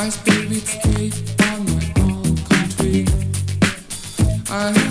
My spirit's cave on my own country. I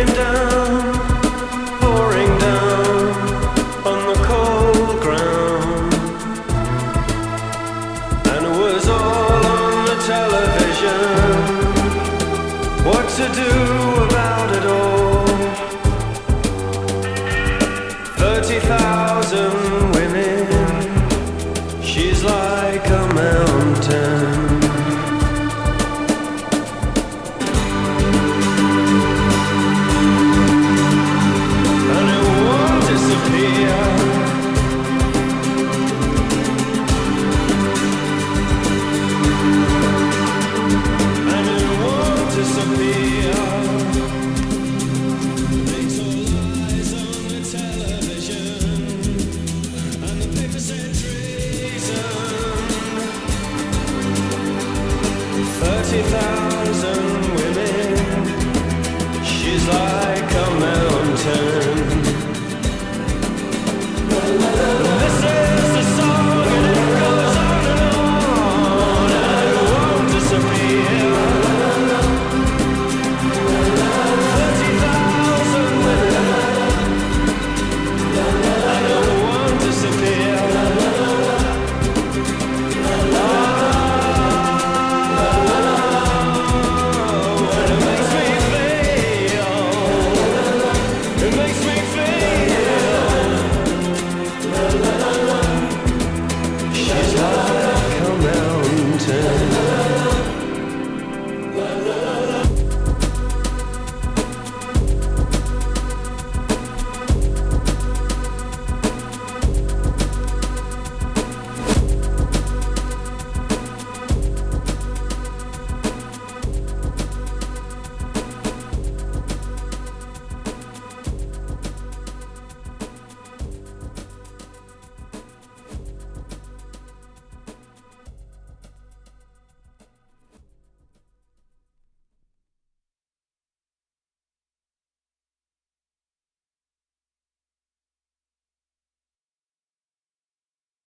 came down,